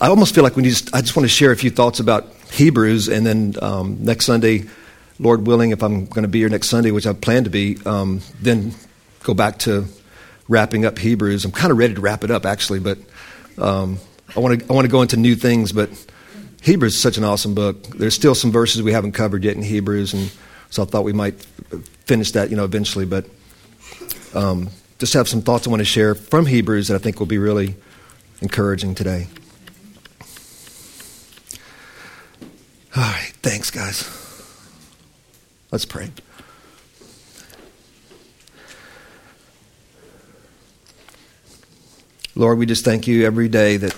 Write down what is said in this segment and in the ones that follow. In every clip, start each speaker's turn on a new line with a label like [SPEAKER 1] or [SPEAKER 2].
[SPEAKER 1] I almost feel like we need I just want to share a few thoughts about Hebrews, and then um, next Sunday, Lord willing, if I'm going to be here next Sunday, which I plan to be, um, then go back to wrapping up Hebrews. I'm kind of ready to wrap it up, actually, but um, I want to I want to go into new things. But Hebrews is such an awesome book. There's still some verses we haven't covered yet in Hebrews, and so I thought we might finish that, you know, eventually. But um, just have some thoughts I want to share from Hebrews that I think will be really encouraging today. All right, thanks, guys. Let's pray. Lord, we just thank you every day that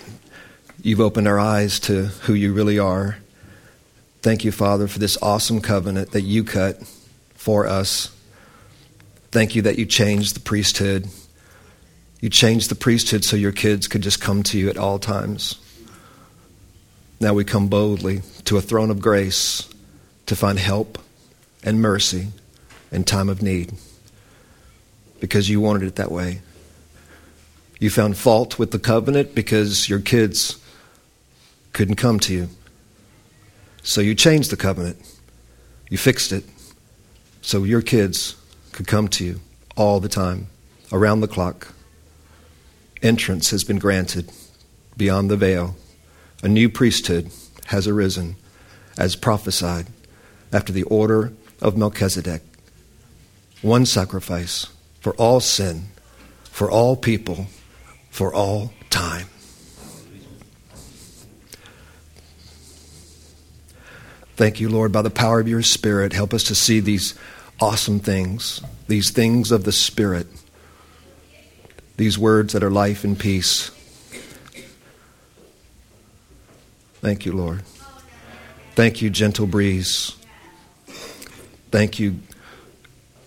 [SPEAKER 1] you've opened our eyes to who you really are. Thank you, Father, for this awesome covenant that you cut for us. Thank you that you changed the priesthood. You changed the priesthood so your kids could just come to you at all times. Now we come boldly to a throne of grace to find help and mercy in time of need because you wanted it that way. You found fault with the covenant because your kids couldn't come to you. So you changed the covenant. You fixed it so your kids could come to you all the time, around the clock. Entrance has been granted beyond the veil. A new priesthood has arisen as prophesied after the order of Melchizedek. One sacrifice for all sin, for all people, for all time. Thank you, Lord, by the power of your Spirit, help us to see these awesome things, these things of the Spirit, these words that are life and peace. Thank you, Lord. Thank you, gentle breeze. Thank you,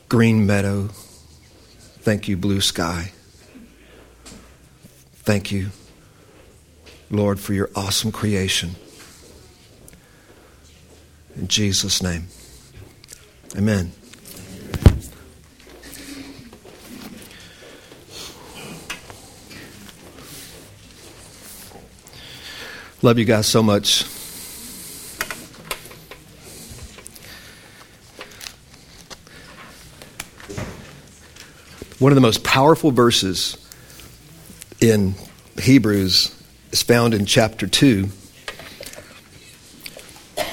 [SPEAKER 1] green meadow. Thank you, blue sky. Thank you, Lord, for your awesome creation. In Jesus' name, amen. Love you guys so much. One of the most powerful verses in Hebrews is found in chapter 2. And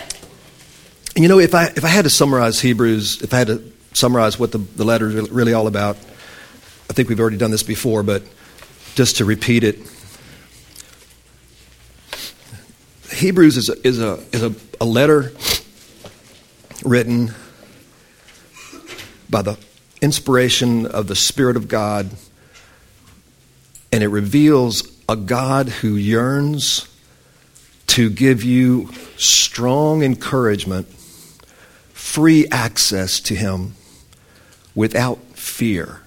[SPEAKER 1] you know, if I, if I had to summarize Hebrews, if I had to summarize what the, the letter is really all about, I think we've already done this before, but just to repeat it, Hebrews is a, is a, is a, a letter written by the inspiration of the Spirit of God, and it reveals a God who yearns to give you strong encouragement, free access to Him without fear.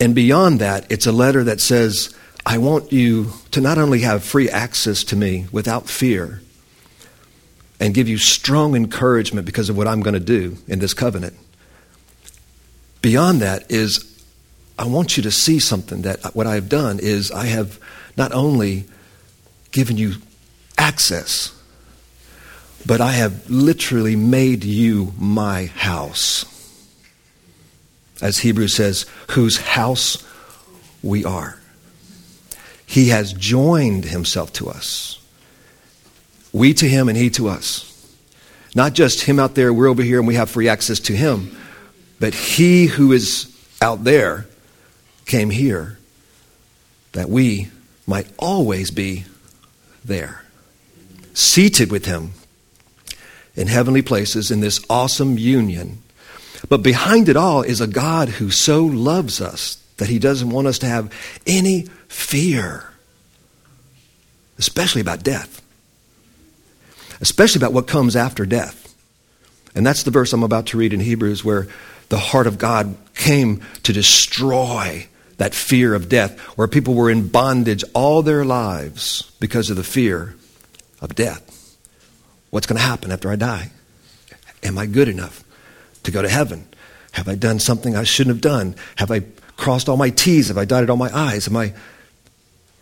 [SPEAKER 1] And beyond that, it's a letter that says, I want you to not only have free access to me without fear and give you strong encouragement because of what I'm going to do in this covenant. Beyond that is I want you to see something that what I have done is I have not only given you access, but I have literally made you my house. As Hebrews says, whose house we are. He has joined himself to us. We to him and he to us. Not just him out there, we're over here and we have free access to him, but he who is out there came here that we might always be there, seated with him in heavenly places in this awesome union. But behind it all is a God who so loves us that he doesn't want us to have any fear, especially about death, especially about what comes after death. And that's the verse I'm about to read in Hebrews where the heart of God came to destroy that fear of death, where people were in bondage all their lives because of the fear of death. What's going to happen after I die? Am I good enough to go to heaven? Have I done something I shouldn't have done? Have I crossed all my T's? Have I dotted all my I's? Am I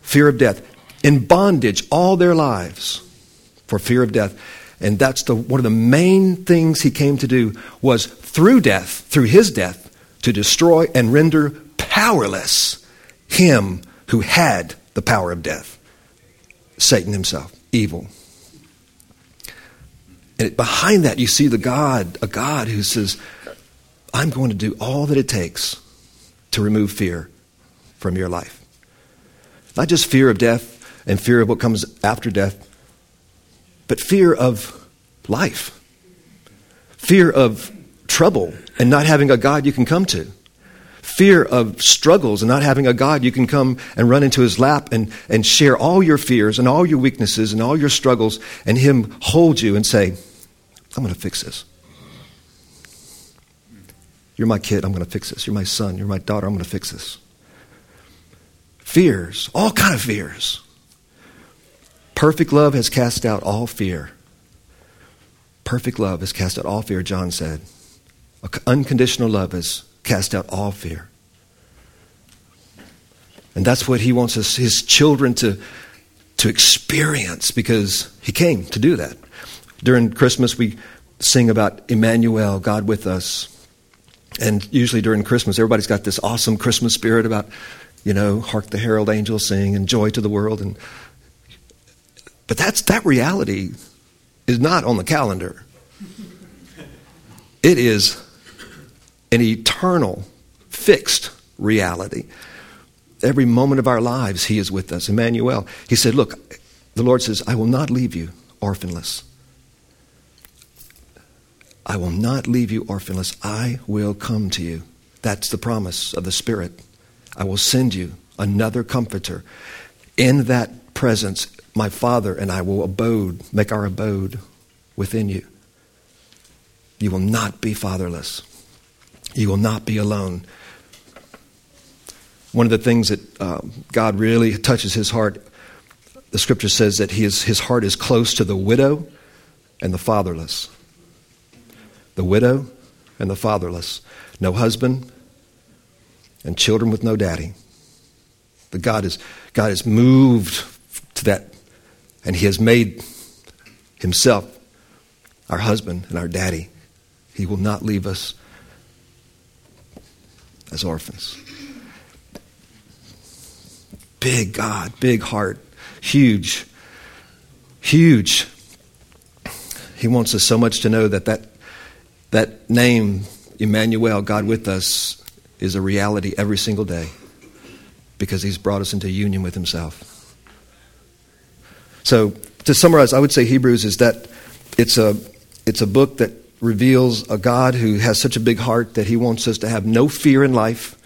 [SPEAKER 1] fear of death? in bondage all their lives for fear of death. And that's the, one of the main things he came to do was through death, through his death, to destroy and render powerless him who had the power of death Satan himself, evil. And behind that, you see the God, a God who says, I'm going to do all that it takes to remove fear from your life. Not just fear of death and fear of what comes after death, but fear of life, fear of trouble and not having a God you can come to, fear of struggles and not having a God you can come and run into his lap and, and share all your fears and all your weaknesses and all your struggles, and him hold you and say, I'm going to fix this. You're my kid, I'm going to fix this. You're my son, you're my daughter, I'm going to fix this. Fears, all kind of fears. Perfect love has cast out all fear. Perfect love has cast out all fear, John said. Unconditional love has cast out all fear. And that's what he wants us, his children to, to experience because he came to do that. During Christmas, we sing about Emmanuel, God with us. And usually during Christmas, everybody's got this awesome Christmas spirit about, you know, hark the herald angels sing and joy to the world. And, but that's, that reality is not on the calendar. It is an eternal, fixed reality. Every moment of our lives, He is with us. Emmanuel. He said, Look, the Lord says, I will not leave you orphanless. I will not leave you orphanless. I will come to you. That's the promise of the Spirit. I will send you another comforter. In that presence, my Father and I will abode, make our abode within you. You will not be fatherless. You will not be alone. One of the things that um, God really touches his heart, the scripture says that his, his heart is close to the widow and the fatherless the widow and the fatherless, no husband, and children with no daddy. But God is God has moved to that, and He has made Himself our husband and our daddy. He will not leave us as orphans. Big God, big heart, huge, huge. He wants us so much to know that that that name, Emmanuel, God with us, is a reality every single day because He's brought us into union with Himself. So, to summarize, I would say Hebrews is that it's a, it's a book that reveals a God who has such a big heart that He wants us to have no fear in life.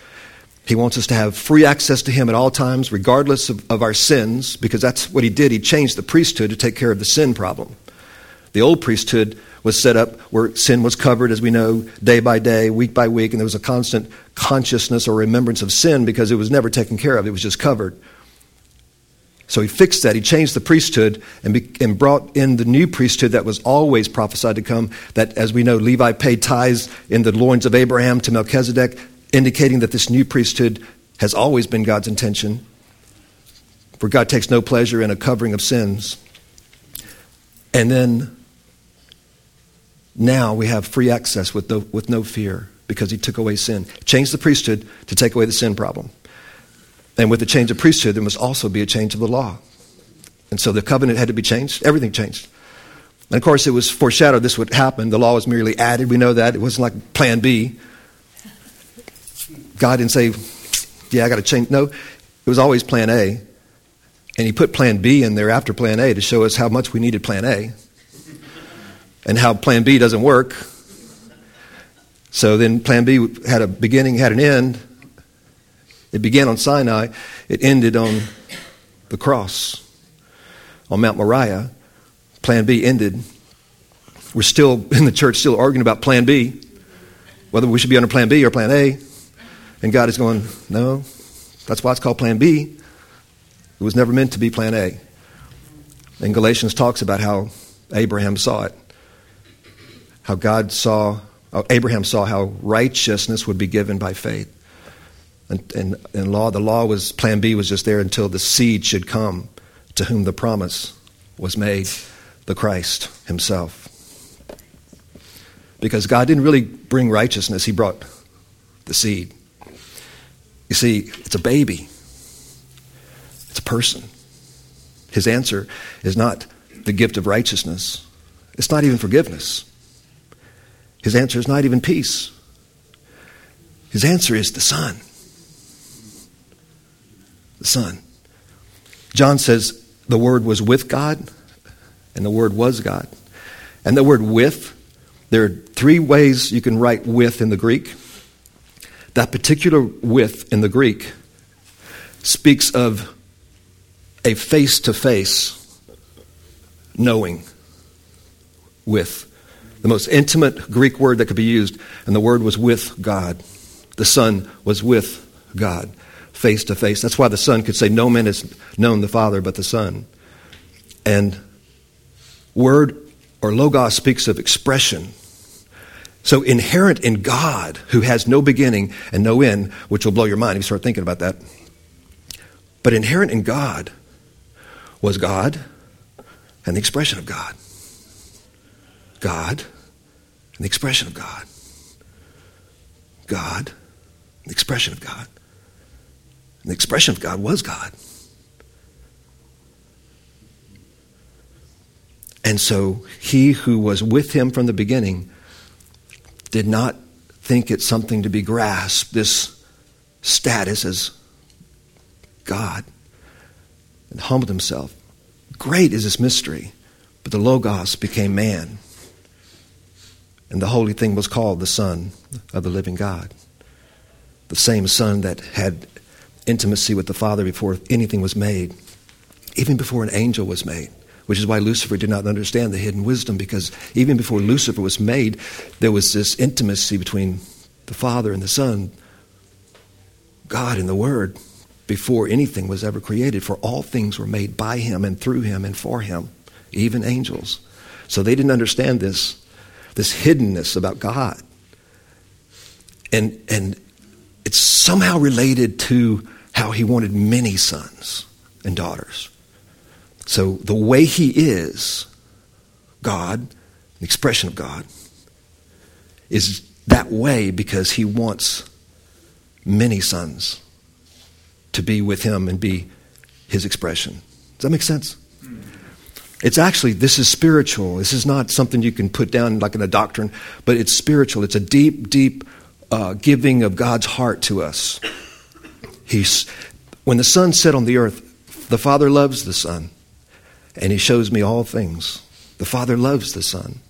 [SPEAKER 1] He wants us to have free access to Him at all times, regardless of, of our sins, because that's what He did. He changed the priesthood to take care of the sin problem. The old priesthood was set up where sin was covered, as we know, day by day, week by week, and there was a constant consciousness or remembrance of sin because it was never taken care of, it was just covered. So he fixed that. He changed the priesthood and, be, and brought in the new priesthood that was always prophesied to come. That, as we know, Levi paid tithes in the loins of Abraham to Melchizedek, indicating that this new priesthood has always been God's intention. For God takes no pleasure in a covering of sins. And then now we have free access with no, with no fear because he took away sin. Changed the priesthood to take away the sin problem. And with the change of priesthood, there must also be a change of the law. And so the covenant had to be changed. Everything changed. And of course, it was foreshadowed this would happen. The law was merely added. We know that. It wasn't like plan B. God didn't say, yeah, I got to change. No, it was always plan A. And he put plan B in there after plan A to show us how much we needed plan A and how plan B doesn't work. So then plan B had a beginning, had an end. It began on Sinai, it ended on the cross on Mount Moriah. Plan B ended. We're still in the church, still arguing about plan B, whether we should be under plan B or plan A. And God is going, no, that's why it's called plan B. It was never meant to be plan A. And Galatians talks about how Abraham saw it how God saw, Abraham saw how righteousness would be given by faith. And, and, and law, the law was, plan B was just there until the seed should come to whom the promise was made, the Christ himself. Because God didn't really bring righteousness, He brought the seed. You see, it's a baby, it's a person. His answer is not the gift of righteousness, it's not even forgiveness. His answer is not even peace. His answer is the Son. The Son. John says the Word was with God, and the Word was God. And the word with, there are three ways you can write with in the Greek. That particular with in the Greek speaks of a face to face knowing with the most intimate Greek word that could be used, and the word was with God. The Son was with God, face to face. That's why the Son could say, No man has known the Father but the Son. And word or logos speaks of expression. So inherent in God, who has no beginning and no end, which will blow your mind if you start thinking about that. But inherent in God was God and the expression of God. God and the expression of God. God, the expression of God. And the expression of God was God. And so he who was with him from the beginning did not think it something to be grasped, this status as God, and humbled himself. Great is this mystery, but the Logos became man and the holy thing was called the Son of the living God. The same Son that had intimacy with the Father before anything was made, even before an angel was made. Which is why Lucifer did not understand the hidden wisdom, because even before Lucifer was made, there was this intimacy between the Father and the Son, God and the Word, before anything was ever created. For all things were made by Him and through Him and for Him, even angels. So they didn't understand this this hiddenness about God. And, and it's somehow related to how he wanted many sons and daughters. So the way he is, God, the expression of God, is that way because he wants many sons to be with him and be his expression. Does that make sense? It's actually, this is spiritual. This is not something you can put down like in a doctrine, but it's spiritual. It's a deep, deep uh, giving of God's heart to us. He's, when the Son set on the earth, the Father loves the Son, and He shows me all things. The Father loves the Son.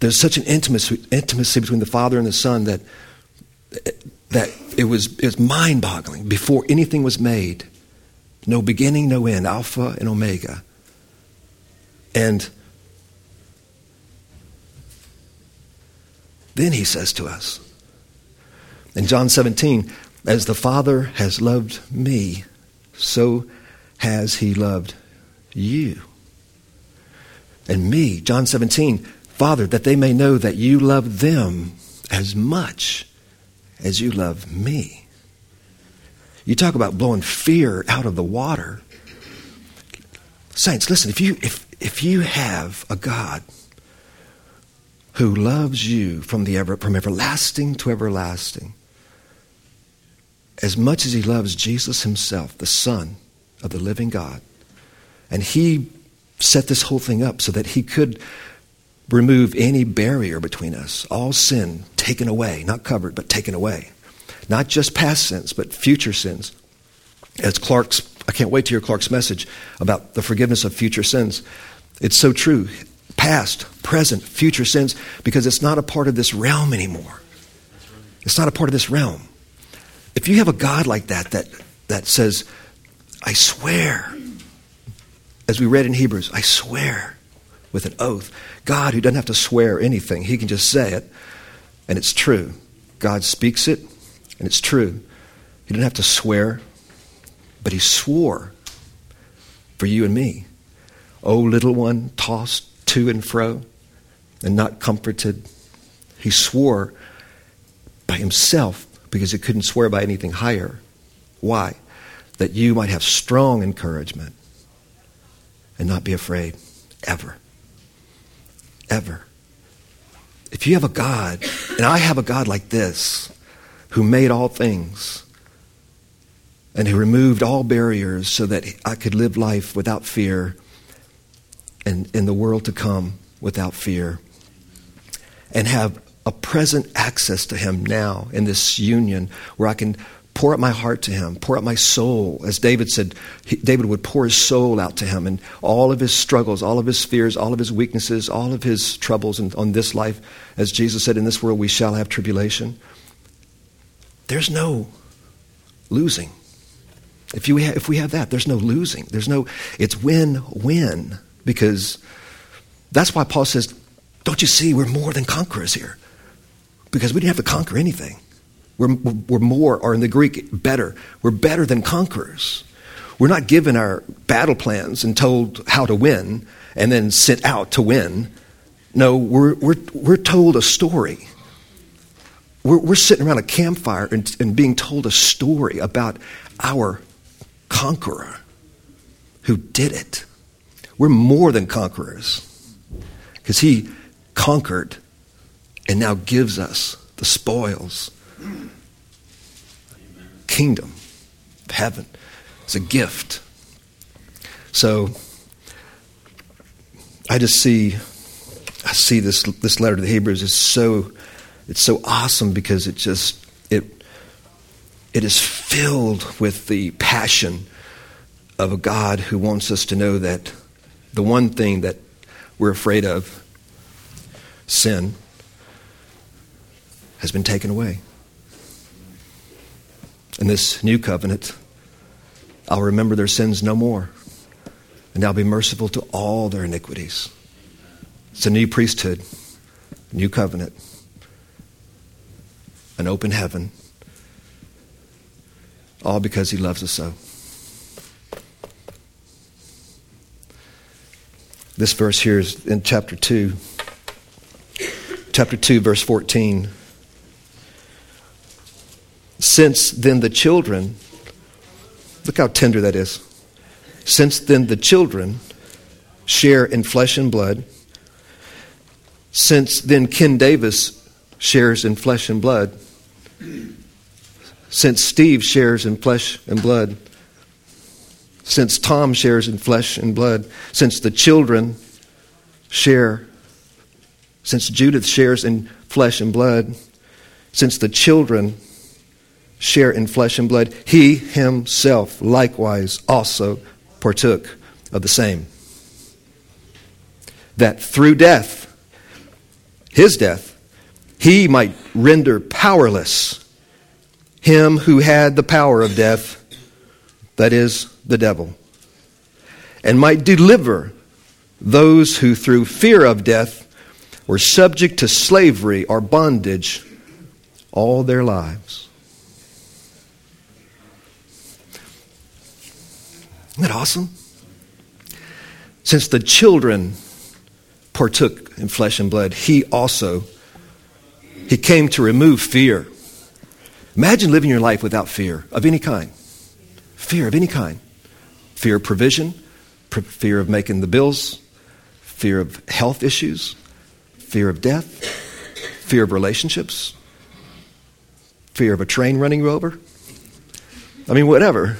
[SPEAKER 1] There's such an intimacy, intimacy between the Father and the Son that, that it was, it was mind boggling. Before anything was made, no beginning, no end, Alpha and Omega. And then he says to us in John 17, as the Father has loved me, so has he loved you. And me, John 17, Father, that they may know that you love them as much as you love me. You talk about blowing fear out of the water. Saints, listen, if you if if you have a God who loves you from, the ever, from everlasting to everlasting, as much as he loves Jesus himself, the Son of the living God, and he set this whole thing up so that he could remove any barrier between us, all sin taken away, not covered, but taken away. Not just past sins, but future sins. As Clark's, I can't wait to hear Clark's message about the forgiveness of future sins. It's so true. Past, present, future sins, because it's not a part of this realm anymore. It's not a part of this realm. If you have a God like that, that, that says, I swear, as we read in Hebrews, I swear with an oath. God, who doesn't have to swear anything, he can just say it, and it's true. God speaks it, and it's true. He didn't have to swear, but he swore for you and me. O little one, tossed to and fro and not comforted. He swore by himself because he couldn't swear by anything higher. Why? That you might have strong encouragement and not be afraid. Ever. Ever. If you have a God, and I have a God like this, who made all things, and who removed all barriers so that I could live life without fear and in the world to come without fear, and have a present access to Him now in this union where I can pour out my heart to him, pour out my soul. As David said, he, David would pour his soul out to him and all of his struggles, all of his fears, all of his weaknesses, all of his troubles in, on this life. As Jesus said, in this world we shall have tribulation. There's no losing. If, you ha- if we have that, there's no losing. There's no, it's win win. Because that's why Paul says, don't you see, we're more than conquerors here. Because we didn't have to conquer anything. We're, we're more, or in the Greek, better. We're better than conquerors. We're not given our battle plans and told how to win and then sent out to win. No, we're, we're, we're told a story. We're, we're sitting around a campfire and, and being told a story about our conqueror who did it. We're more than conquerors because he conquered and now gives us the spoils kingdom of heaven. It's a gift. So I just see I see this this letter to the Hebrews is so it's so awesome because it just it is filled with the passion of a God who wants us to know that the one thing that we're afraid of sin has been taken away. In this new covenant, I'll remember their sins no more, and I'll be merciful to all their iniquities. It's a new priesthood, new covenant, an open heaven, all because He loves us so. This verse here is in chapter 2. Chapter 2, verse 14. Since then the children, look how tender that is. Since then the children share in flesh and blood, since then Ken Davis shares in flesh and blood, since Steve shares in flesh and blood, since Tom shares in flesh and blood, since the children share, since Judith shares in flesh and blood, since the children share in flesh and blood, he himself likewise also partook of the same. That through death, his death, he might render powerless him who had the power of death, that is, the devil, and might deliver those who through fear of death were subject to slavery or bondage all their lives. Isn't that awesome? Since the children partook in flesh and blood, he also he came to remove fear. Imagine living your life without fear of any kind. Fear of any kind. Fear of provision, fear of making the bills, fear of health issues, fear of death, fear of relationships, fear of a train running you over. I mean, whatever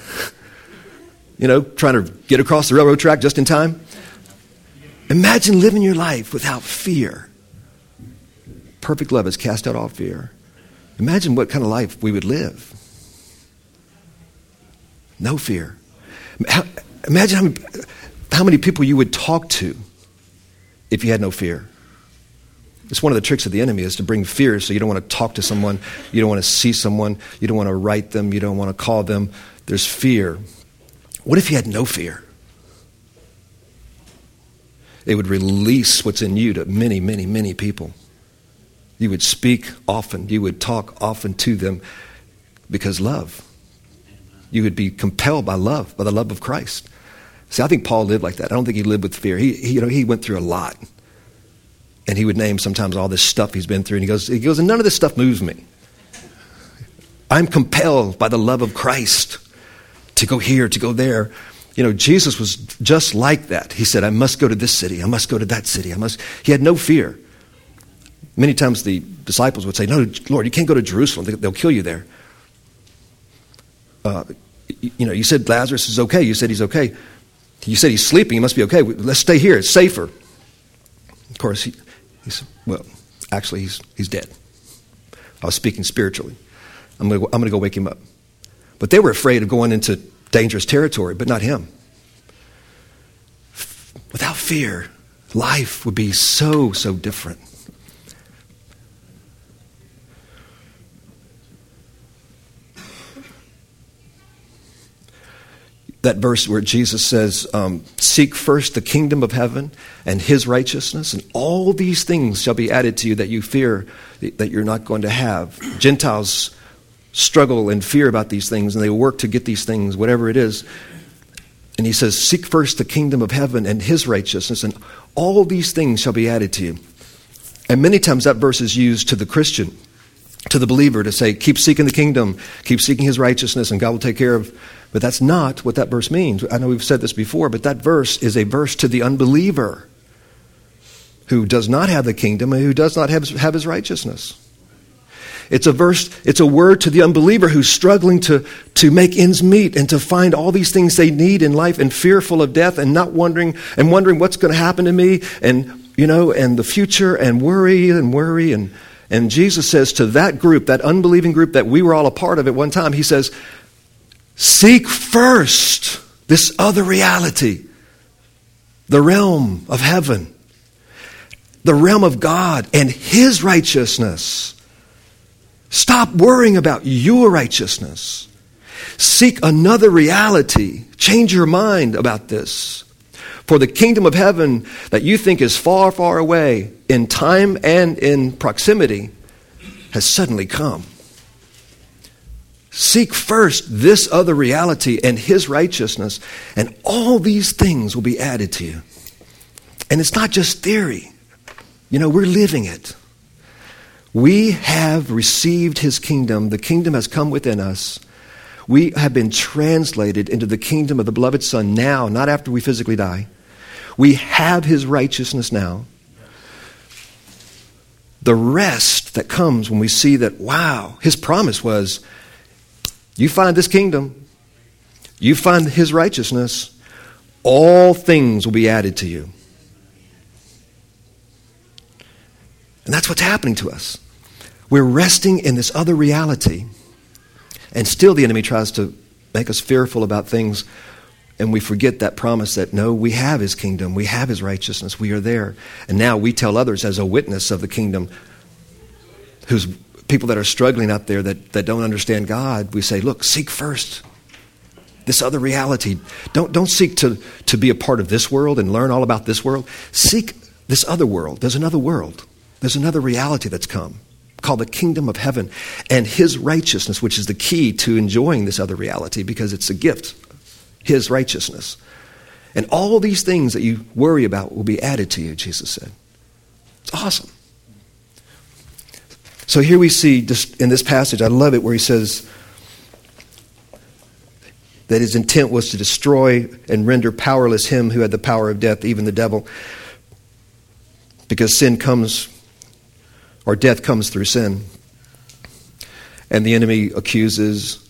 [SPEAKER 1] you know, trying to get across the railroad track just in time. Imagine living your life without fear. Perfect love has cast out all fear. Imagine what kind of life we would live. No fear. Imagine how many, how many people you would talk to if you had no fear. It's one of the tricks of the enemy is to bring fear so you don't want to talk to someone, you don't want to see someone, you don't want to write them, you don't want to call them. There's fear. What if you had no fear? It would release what's in you to many, many, many people. You would speak often, you would talk often to them because love. You would be compelled by love, by the love of Christ. See, I think Paul lived like that. I don't think he lived with fear. He, he, you know, he went through a lot. And he would name sometimes all this stuff he's been through. And he goes, he goes, and none of this stuff moves me. I'm compelled by the love of Christ to go here, to go there. You know, Jesus was just like that. He said, I must go to this city. I must go to that city. I must. He had no fear. Many times the disciples would say, No, Lord, you can't go to Jerusalem. They'll kill you there. Uh, you know, you said Lazarus is okay. You said he's okay. You said he's sleeping. He must be okay. Let's stay here. It's safer. Of course, he, said, Well, actually, he's, he's dead. I was speaking spiritually. I'm going to go wake him up. But they were afraid of going into dangerous territory, but not him. Without fear, life would be so, so different. That verse where Jesus says, um, Seek first the kingdom of heaven and his righteousness, and all these things shall be added to you that you fear that you're not going to have. Gentiles struggle and fear about these things, and they work to get these things, whatever it is. And he says, Seek first the kingdom of heaven and his righteousness, and all these things shall be added to you. And many times that verse is used to the Christian, to the believer, to say, Keep seeking the kingdom, keep seeking his righteousness, and God will take care of but that's not what that verse means. I know we've said this before, but that verse is a verse to the unbeliever who does not have the kingdom and who does not have, have his righteousness. It's a verse, it's a word to the unbeliever who's struggling to, to make ends meet and to find all these things they need in life and fearful of death and not wondering and wondering what's going to happen to me and you know and the future and worry and worry and and Jesus says to that group, that unbelieving group that we were all a part of at one time, he says, Seek first this other reality, the realm of heaven, the realm of God and His righteousness. Stop worrying about your righteousness. Seek another reality. Change your mind about this. For the kingdom of heaven that you think is far, far away in time and in proximity has suddenly come. Seek first this other reality and His righteousness, and all these things will be added to you. And it's not just theory, you know, we're living it. We have received His kingdom, the kingdom has come within us. We have been translated into the kingdom of the beloved Son now, not after we physically die. We have His righteousness now. The rest that comes when we see that, wow, His promise was you find this kingdom, you find his righteousness, all things will be added to you. And that's what's happening to us. We're resting in this other reality, and still the enemy tries to make us fearful about things, and we forget that promise that no, we have his kingdom, we have his righteousness, we are there. And now we tell others as a witness of the kingdom who's people that are struggling out there that, that don't understand God, we say, look, seek first this other reality. Don't, don't seek to, to be a part of this world and learn all about this world. Seek this other world. There's another world, there's another reality that's come called the kingdom of heaven and his righteousness, which is the key to enjoying this other reality because it's a gift, his righteousness. And all these things that you worry about will be added to you, Jesus said. It's awesome. So here we see, just in this passage, I love it, where he says that his intent was to destroy and render powerless him who had the power of death, even the devil. Because sin comes, or death comes through sin. And the enemy accuses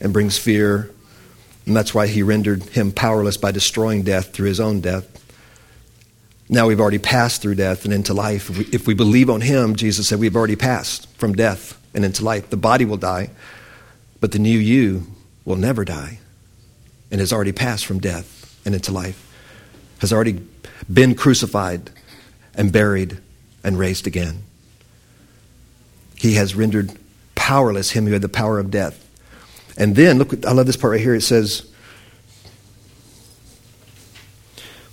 [SPEAKER 1] and brings fear. And that's why he rendered him powerless by destroying death through his own death. Now we've already passed through death and into life. If we, if we believe on Him, Jesus said, we've already passed from death and into life. The body will die, but the new you will never die and has already passed from death and into life, has already been crucified and buried and raised again. He has rendered powerless him who had the power of death. And then, look, I love this part right here. It says,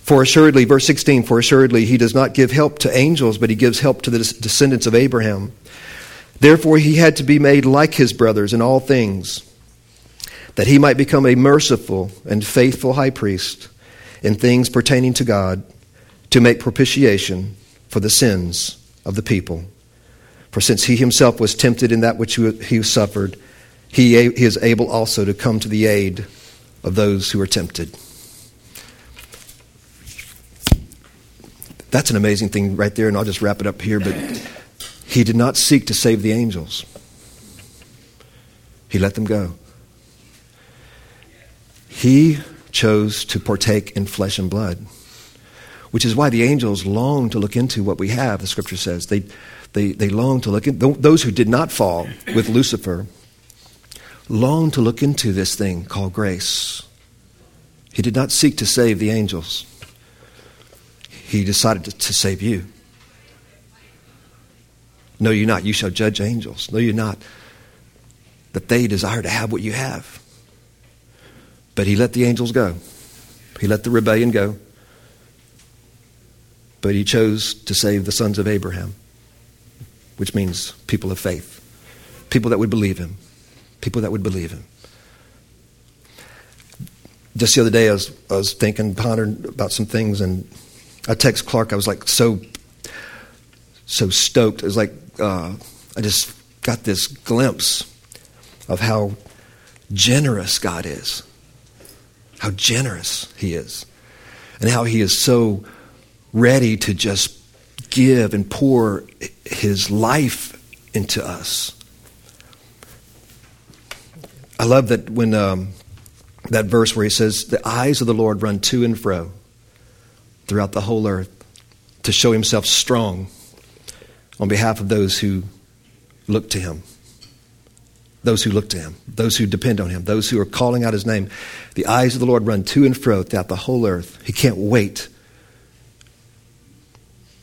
[SPEAKER 1] For assuredly, verse 16, for assuredly, he does not give help to angels, but he gives help to the descendants of Abraham. Therefore, he had to be made like his brothers in all things, that he might become a merciful and faithful high priest in things pertaining to God, to make propitiation for the sins of the people. For since he himself was tempted in that which he suffered, he is able also to come to the aid of those who are tempted. That's an amazing thing right there, and I'll just wrap it up here. But he did not seek to save the angels, he let them go. He chose to partake in flesh and blood, which is why the angels long to look into what we have, the scripture says. They, they, they long to look in, those who did not fall with Lucifer long to look into this thing called grace. He did not seek to save the angels. He decided to, to save you. No, you're not. You shall judge angels. No, you're not. That they desire to have what you have. But he let the angels go. He let the rebellion go. But he chose to save the sons of Abraham, which means people of faith, people that would believe him, people that would believe him. Just the other day, I was, I was thinking, pondering about some things, and I text Clark. I was like so, so stoked. It was like uh, I just got this glimpse of how generous God is, how generous He is, and how He is so ready to just give and pour His life into us. I love that when um, that verse where He says, "The eyes of the Lord run to and fro." Throughout the whole earth to show himself strong on behalf of those who look to him. Those who look to him, those who depend on him, those who are calling out his name. The eyes of the Lord run to and fro throughout the whole earth. He can't wait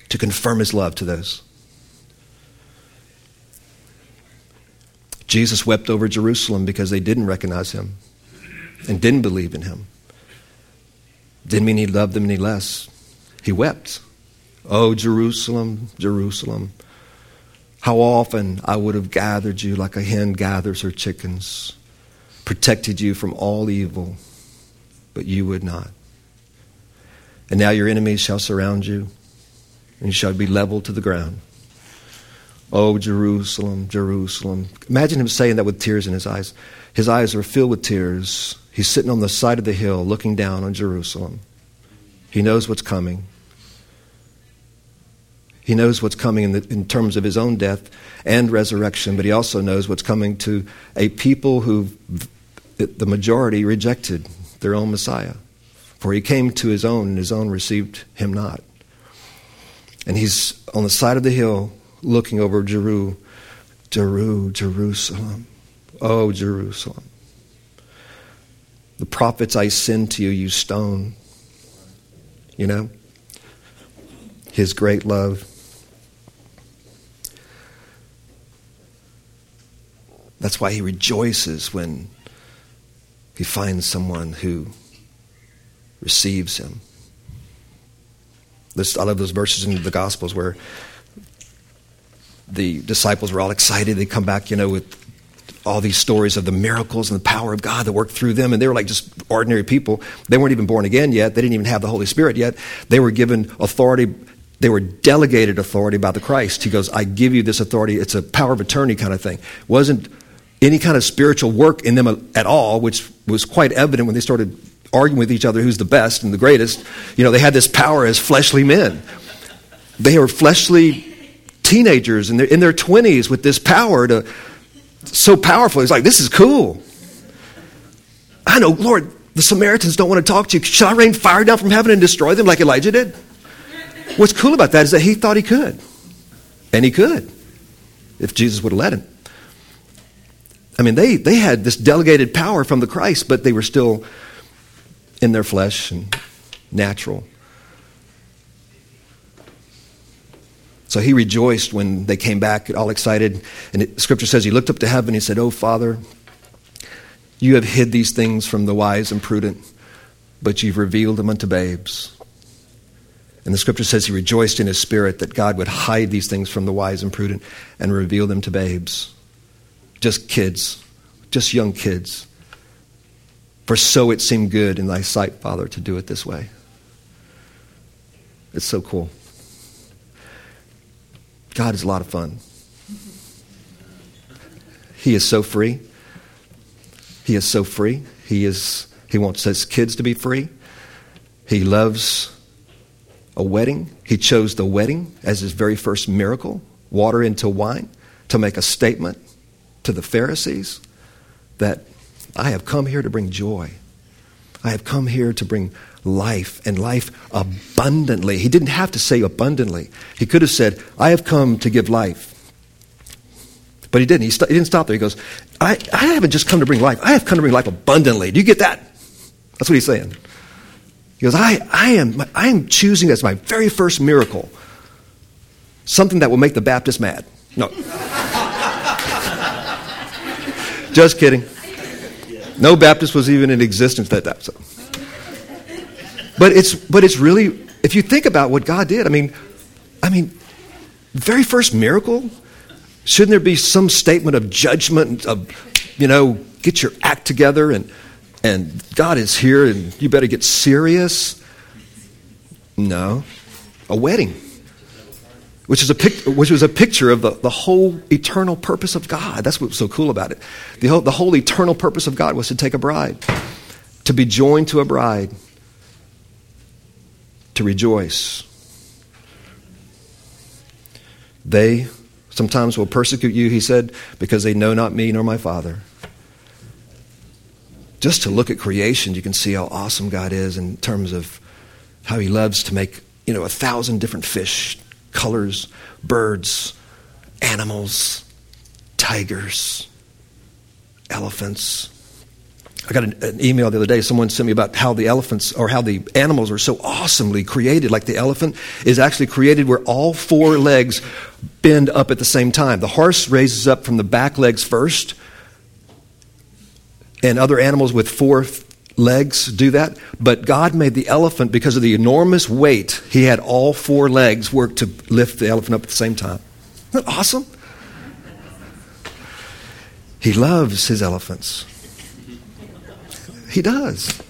[SPEAKER 1] to confirm his love to those. Jesus wept over Jerusalem because they didn't recognize him and didn't believe in him. Didn't mean he loved them any less. He wept. Oh, Jerusalem, Jerusalem, how often I would have gathered you like a hen gathers her chickens, protected you from all evil, but you would not. And now your enemies shall surround you, and you shall be leveled to the ground. Oh, Jerusalem, Jerusalem. Imagine him saying that with tears in his eyes. His eyes are filled with tears. He's sitting on the side of the hill looking down on Jerusalem. He knows what's coming. He knows what's coming in, the, in, terms of his own death and resurrection, but he also knows what's coming to a people who, the majority, rejected their own Messiah. For he came to his own, and his own received him not. And he's on the side of the hill looking over Jeru, Jeru, Jerusalem. Oh, Jerusalem. The prophets I send to you, you stone you know? His great love. That's why he rejoices when he finds someone who receives him. This, I love those verses in the Gospels where the disciples were all excited. They come back, you know, with all these stories of the miracles and the power of God that worked through them. And they were like just ordinary people. They weren't even born again yet. They didn't even have the Holy Spirit yet. They were given authority. They were delegated authority by the Christ. He goes, I give you this authority. It's a power of attorney kind of thing. Wasn't any kind of spiritual work in them at all, which was quite evident when they started arguing with each other who's the best and the greatest. You know, they had this power as fleshly men. They were fleshly teenagers in their, in their 20s with this power to so powerful. He's like, this is cool. I know, Lord, the Samaritans don't want to talk to you. Should I rain fire down from heaven and destroy them like Elijah did? What's cool about that is that he thought he could. And he could, if Jesus would have let him. I mean, they, they had this delegated power from the Christ, but they were still in their flesh and natural. So he rejoiced when they came back, all excited. And it, Scripture says he looked up to heaven. And he said, Oh, Father, you have hid these things from the wise and prudent, but you've revealed them unto babes. And the scripture says he rejoiced in his spirit that God would hide these things from the wise and prudent and reveal them to babes. Just kids, just young kids. For so it seemed good in thy sight, Father, to do it this way. It's so cool. God is a lot of fun. He is so free. He is so free. He is he wants his kids to be free. He loves a wedding. He chose the wedding as his very first miracle, water into wine, to make a statement to the Pharisees that I have come here to bring joy. I have come here to bring life and life abundantly. He didn't have to say abundantly. He could have said, I have come to give life. But he didn't. He, st- he didn't stop there. He goes, I, I haven't just come to bring life. I have come to bring life abundantly. Do you get that? That's what he's saying. He goes, I, I, am, I am choosing as my very first miracle something that will make the Baptist mad. No. just kidding. No Baptist was even in existence at that time. So. But it's, but it's really, if you think about what God did, I mean, I mean, very first miracle, shouldn't there be some statement of judgment of, you know, get your act together and, and God is here and you better get serious? No. A wedding, which, is a pic- which was a picture of the, the whole eternal purpose of God. That's what's so cool about it. The whole, the whole eternal purpose of God was to take a bride, to be joined to a bride to rejoice. They sometimes will persecute you, he said, because they know not me nor my Father. Just to look at creation, you can see how awesome God is in terms of how he loves to make, you know, a thousand different fish, colors, birds, animals, tigers, elephants, I got an, an, email the other day. Someone sent me about how the elephants or how the animals are so awesomely created. Like the elephant is actually created where all four legs bend up at the same time. The horse raises up from the back legs first, and other animals with four legs do that. But God made the elephant because of the enormous weight. He had all four legs work to lift the elephant up at the same time. Isn't that awesome? He loves his elephants. He does.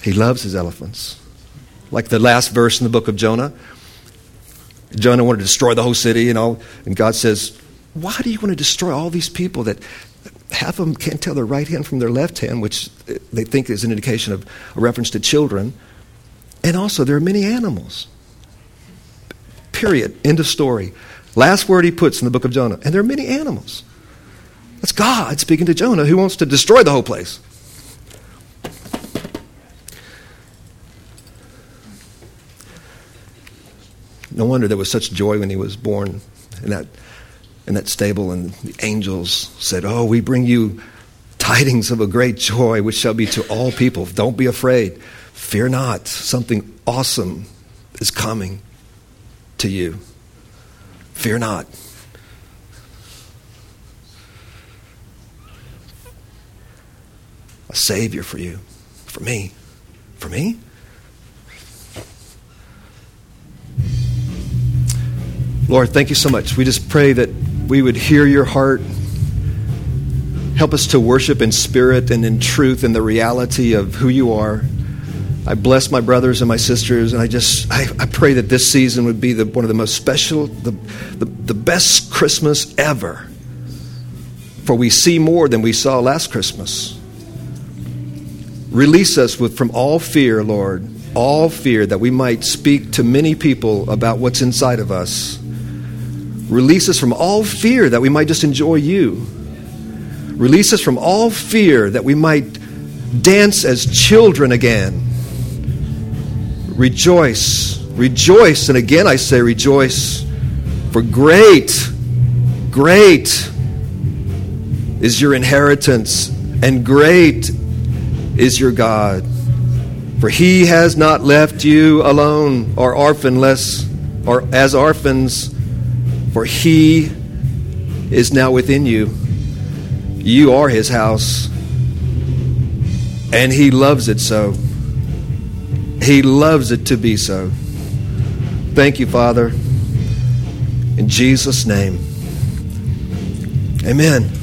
[SPEAKER 1] He loves his elephants. Like the last verse in the book of Jonah. Jonah wanted to destroy the whole city, you know, and God says, Why do you want to destroy all these people that half of them can't tell their right hand from their left hand, which they think is an indication of a reference to children? And also, there are many animals. Period. End of story. Last word he puts in the book of Jonah. And there are many animals. That's God speaking to Jonah who wants to destroy the whole place. No wonder there was such joy when he was born in that, in that stable, and the angels said, Oh, we bring you tidings of a great joy, which shall be to all people. Don't be afraid. Fear not. Something awesome is coming to you. Fear not. A Savior for you, for me, for me. Lord, thank you so much. We just pray that we would hear your heart. Help us to worship in spirit and in truth and the reality of who you are. I bless my brothers and my sisters, and I just I, I pray that this season would be the, one of the most special, the, the, the best Christmas ever. For we see more than we saw last Christmas. Release us with, from all fear, Lord, all fear, that we might speak to many people about what's inside of us Release us from all fear that we might just enjoy you. Release us from all fear that we might dance as children again. Rejoice, rejoice, and again I say rejoice, for great, great is your inheritance, and great is your God. For he has not left you alone or orphanless or as orphans for he is now within you. You are his house. And he loves it so. He loves it to be so. Thank you, Father. In Jesus' name. Amen.